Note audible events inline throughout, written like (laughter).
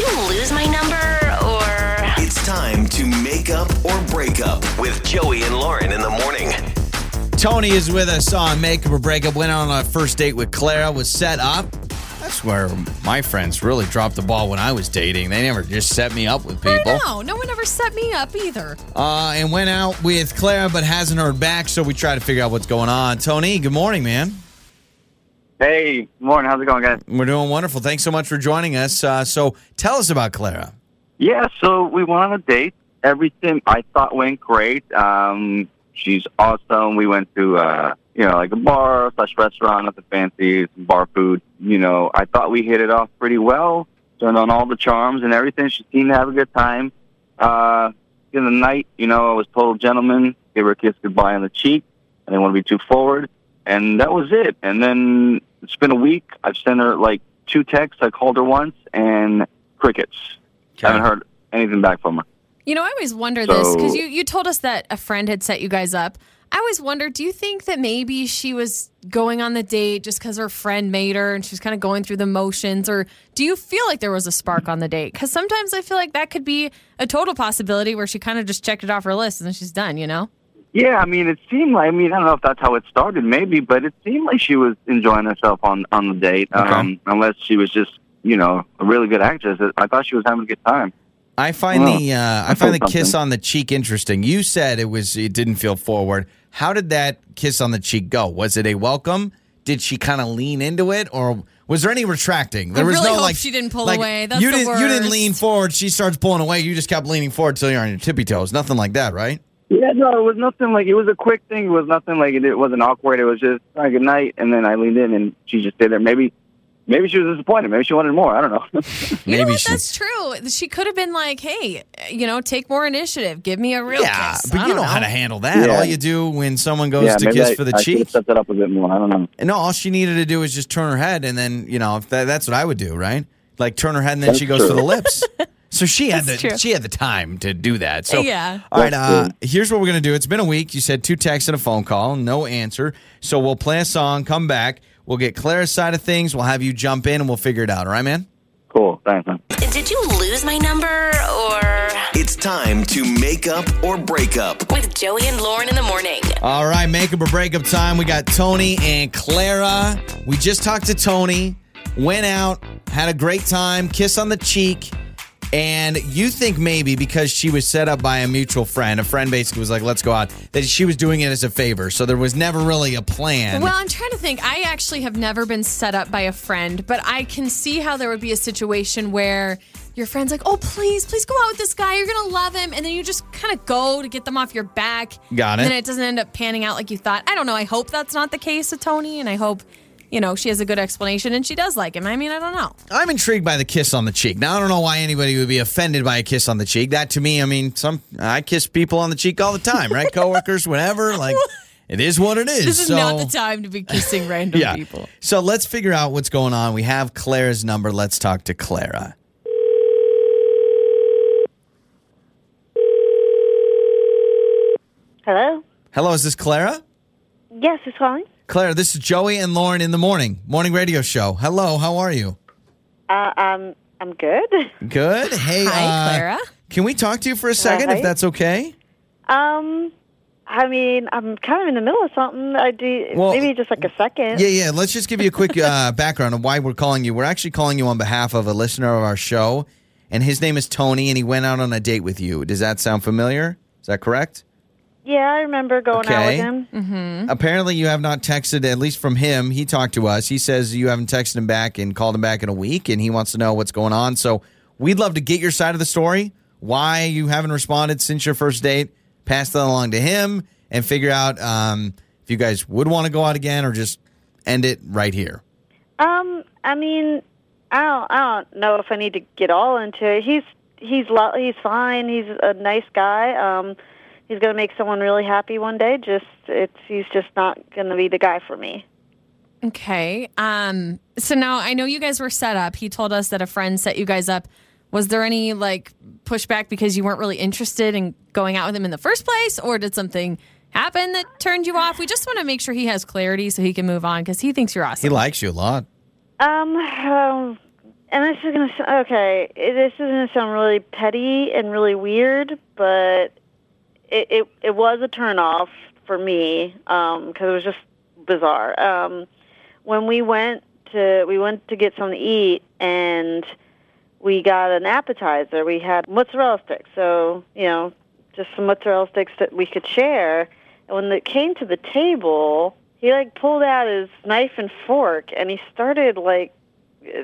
you lose my number or. It's time to make up or break up with Joey and Lauren in the morning. Tony is with us on Make Up or Break Up. Went on a first date with Clara, was set up. That's where my friends really dropped the ball when I was dating. They never just set me up with people. No, no one ever set me up either. Uh, and went out with Clara, but hasn't heard back, so we try to figure out what's going on. Tony, good morning, man. Hey, morning. How's it going, guys? We're doing wonderful. Thanks so much for joining us. Uh, so tell us about Clara. Yeah, so we went on a date. Everything I thought went great. Um, she's awesome. We went to, uh, you know, like a bar slash restaurant, nothing fancy, some bar food. You know, I thought we hit it off pretty well. Turned on all the charms and everything. She seemed to have a good time. Uh, in the night, you know, I was total gentleman. Gave her a kiss goodbye on the cheek. I didn't want to be too forward. And that was it. And then it's been a week. I've sent her like two texts. I called her once and crickets. Haven't heard anything back from her. You know, I always wonder this because you, you told us that a friend had set you guys up. I always wonder, do you think that maybe she was going on the date just because her friend made her and she was kind of going through the motions? Or do you feel like there was a spark on the date? Because sometimes I feel like that could be a total possibility where she kind of just checked it off her list and then she's done, you know? Yeah, I mean, it seemed like, I mean, I don't know if that's how it started, maybe, but it seemed like she was enjoying herself on, on the date. Um, unless she was just, you know, a really good actress. I thought she was having a good time. I find Well, the uh, I I find the felt kiss on the cheek interesting. You said it was it didn't feel forward. How did that kiss on the cheek go? Was it a welcome? Did she kind of lean into it, or was there any retracting? There I was really no hope like she didn't pull like, away. That's you the didn't you didn't lean forward. She starts pulling away. You just kept leaning forward till you're on your tippy toes. Nothing like that, right? Yeah, no, it was nothing like, it was a quick thing. It was nothing like, it, it wasn't awkward. It was just, all right, good night. And then I leaned in and she just stayed there. Maybe, maybe she was disappointed. Maybe she wanted more. I don't know. (laughs) You know Maybe what? she. That's true. She could have been like, hey, you know, take more initiative. Give me a real Yeah, kiss. but I you don't know, how to handle that. Yeah. All you do when someone goes yeah, to kiss I, for the I should have cheek, stepped it up a bit more. I don't know. and no, all she needed to do was just turn her head, and then you know if that, that's what I would do, right? Like turn her head, and then That's she goes for the lips. (laughs) So she had the true. she had the time to do that. So Yeah. all right, uh, here's what we're gonna do. It's been a week. You said two texts and a phone call, no answer. So we'll play a song, come back. We'll get Clara's side of things. We'll have you jump in, and we'll figure it out. All right, man. Cool. Thanks, man. Did you lose my number or. It's time to make up or break up. With Joey and Lauren in the morning. All right, make up or break up time. We got Tony and Clara. We just talked to Tony, went out, had a great time, kiss on the cheek. And you think maybe because she was set up by a mutual friend, a friend basically was like, let's go out, that she was doing it as a favor. So there was never really a plan. Well, I'm trying to think. I actually have never been set up by a friend, but I can see how there would be a situation where your friend's like, "Oh, please, please go out with this guy. You're gonna love him," and then you just kind of go to get them off your back. Got it. And then it doesn't end up panning out like you thought. I don't know. I hope that's not the case with Tony, and I hope, you know, she has a good explanation and she does like him. I mean, I don't know. I'm intrigued by the kiss on the cheek. Now, I don't know why anybody would be offended by a kiss on the cheek. That to me, I mean, some I kiss people on the cheek all the time, right? (laughs) Coworkers, whatever. Like, it is what it is. This is so, not the time to be kissing random yeah. people. So let's figure out what's going on. We have Clara's number. Let's talk to Clara. Hello? Hello, is this Clara? Yes, who's calling? Clara, this is Joey and Lauren in the morning morning radio show. Hello, how are you? Uh, um, I'm good. Good. Hey, Hi, uh, Clara. Can we talk to you for a second, if that's okay? Um, I mean, I'm kind of in the middle of something. I do Well, maybe just like a second. Yeah, yeah. Let's just give you a quick uh, (laughs) background of why we're calling you. We're actually calling you on behalf of a listener of our show, and his name is Tony, and he went out on a date with you. Does that sound familiar? Is that correct? Yeah, I remember going out Okay. with him. Apparently, you have not texted, at least from him. He talked to us. He says you haven't texted him back and called him back in a week, and he wants to know what's going on. So, we'd love to get your side of the story, why you haven't responded since your first date, pass that along to him, and figure out um, if you guys would want to go out again or just end it right here. Um, I mean, I don't, I don't know if I need to get all into it. He's he's lo- he's fine. He's a nice guy. Um, he's gonna make someone really happy one day. Just it's he's just not gonna be the guy for me. Okay. Um. So now I know you guys were set up. He told us that a friend set you guys up. Was there any like pushback because you weren't really interested in going out with him in the first place, or did something happen that turned you off? We just want to make sure he has clarity so he can move on because he thinks you're awesome. He likes you a lot. Um, um, and this is gonna okay. This is gonna sound really petty and really weird, but it it, it was a turnoff for me because it was just bizarre. Um, when we went to we went to get something to eat and we got an appetizer. We had mozzarella sticks, so you know, just some mozzarella sticks that we could share. And when it came to the table, he like pulled out his knife and fork and he started like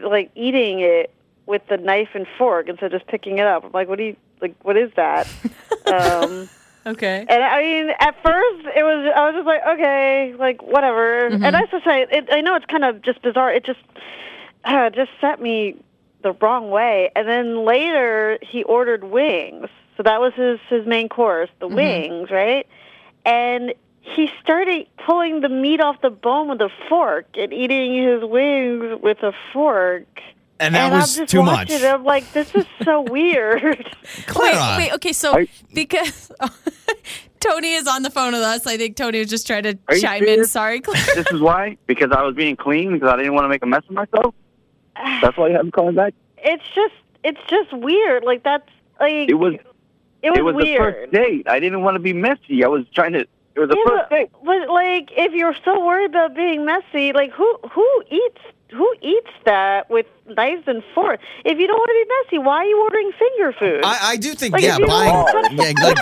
like eating it with the knife and fork instead of just picking it up. I'm like, what do you like? What is that? (laughs) um, Okay. and I mean, at first it was I was just like, okay, like whatever. And I to say, it, I know it's kind of just bizarre. It just (sighs) uh, just set me the wrong way. And then later he ordered wings, so that was his his main course, the wings, right? And he started pulling the meat off the bone with a fork and eating his wings with a fork. And that I'm was just too much. it, I'm like, this is so (laughs) weird. Clara. Wait, wait, okay, so I- because (laughs) Tony is on the phone with us, I think Tony was just trying to Are you chime in. Sorry, Claire. (laughs) This is why? Because I was being clean because I didn't want to make a mess of myself? That's why you haven't called back? it's just it's just weird. Like that's like It was it was, it was the first date. I didn't want to be messy. I was trying to. It was the Yeah, first date. but, but like if you're so worried about being messy, like who who who eats that with knives and forks? If you don't want to be messy, why are you ordering finger food? I, I do think, Like, yeah, if you buying, want- yeah, (laughs) like,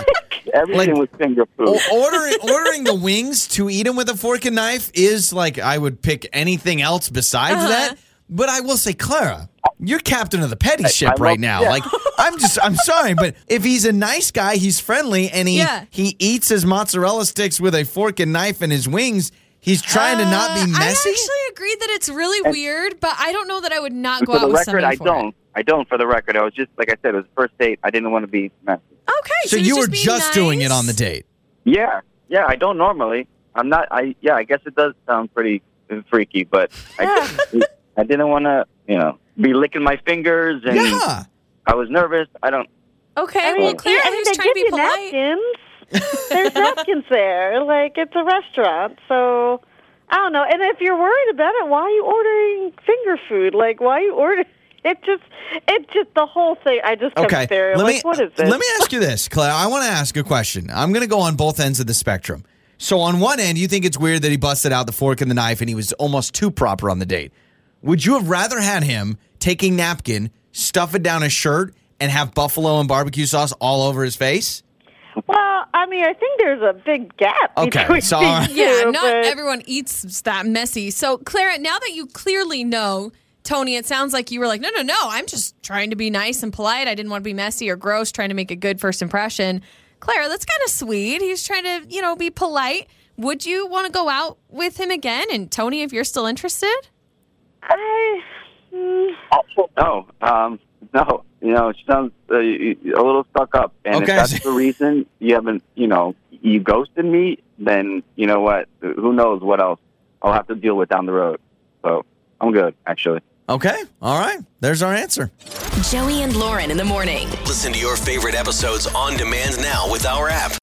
(laughs) Everything Like- was finger food. ordering ordering the wings to eat them with a fork and knife is like I would pick anything else besides Uh-huh. that. But I will say, Clara, you're captain of the petty ship I right love- now. yeah. Like I'm just, I'm sorry, but if he's a nice guy, he's friendly, and he Yeah. he eats his mozzarella sticks with a fork and knife and his wings. He's trying to not Uh, be messy. I actually agree that it's really weird, but I don't know that I would not go for out the with record, somebody I for don't. I don't. For the record, I was just like I said. It was the first date. I didn't want to be messy. Okay, so he was you were being just doing it on the date. Yeah, yeah. I don't normally. I'm not. I yeah. I guess it does sound pretty freaky, but I, I didn't want to. You know, be licking my fingers, and Yeah. I was nervous. I don't. Okay, I mean, well, Claire I mean, was they trying to give be you polite. napkins. There's napkins there. Like it's a restaurant, so I don't know. And if you're worried about it, why are you ordering finger food? Like why are you ordering? (laughs) It just, it just the whole thing. I just kept Okay. staring. Let like, me what is this? let me ask you this, Claire. I want to ask a question. I'm going to go on both ends of the spectrum. So on one end, you think it's weird that he busted out the fork and the knife and he was almost too proper on the date. Would you have rather had him taking napkin, stuff it down his shirt, and have buffalo and barbecue sauce all over his face? Well, I mean, I think there's a big gap Okay, between so- these Yeah, two, not but- everyone eats that messy. So, Clara, now that you clearly know, Tony, it sounds like you were like, no, no, no, I'm just trying to be nice and polite. I didn't want to be messy or gross, trying to make a good first impression. Clara, that's kind of sweet. He's trying to, you know, be polite. Would you want to go out with him again? And Tony, if you're still interested? I, mm, No, um, (laughs) no. You know, she sounds uh, a little stuck up, and Okay. if that's the reason you haven't, you know, you ghosted me, then you know what? Who knows what else I'll have to deal with down the road. So I'm good, actually. Okay. All right. There's our answer. Joey and Lauren in the morning. Listen to your favorite episodes on demand now with our app.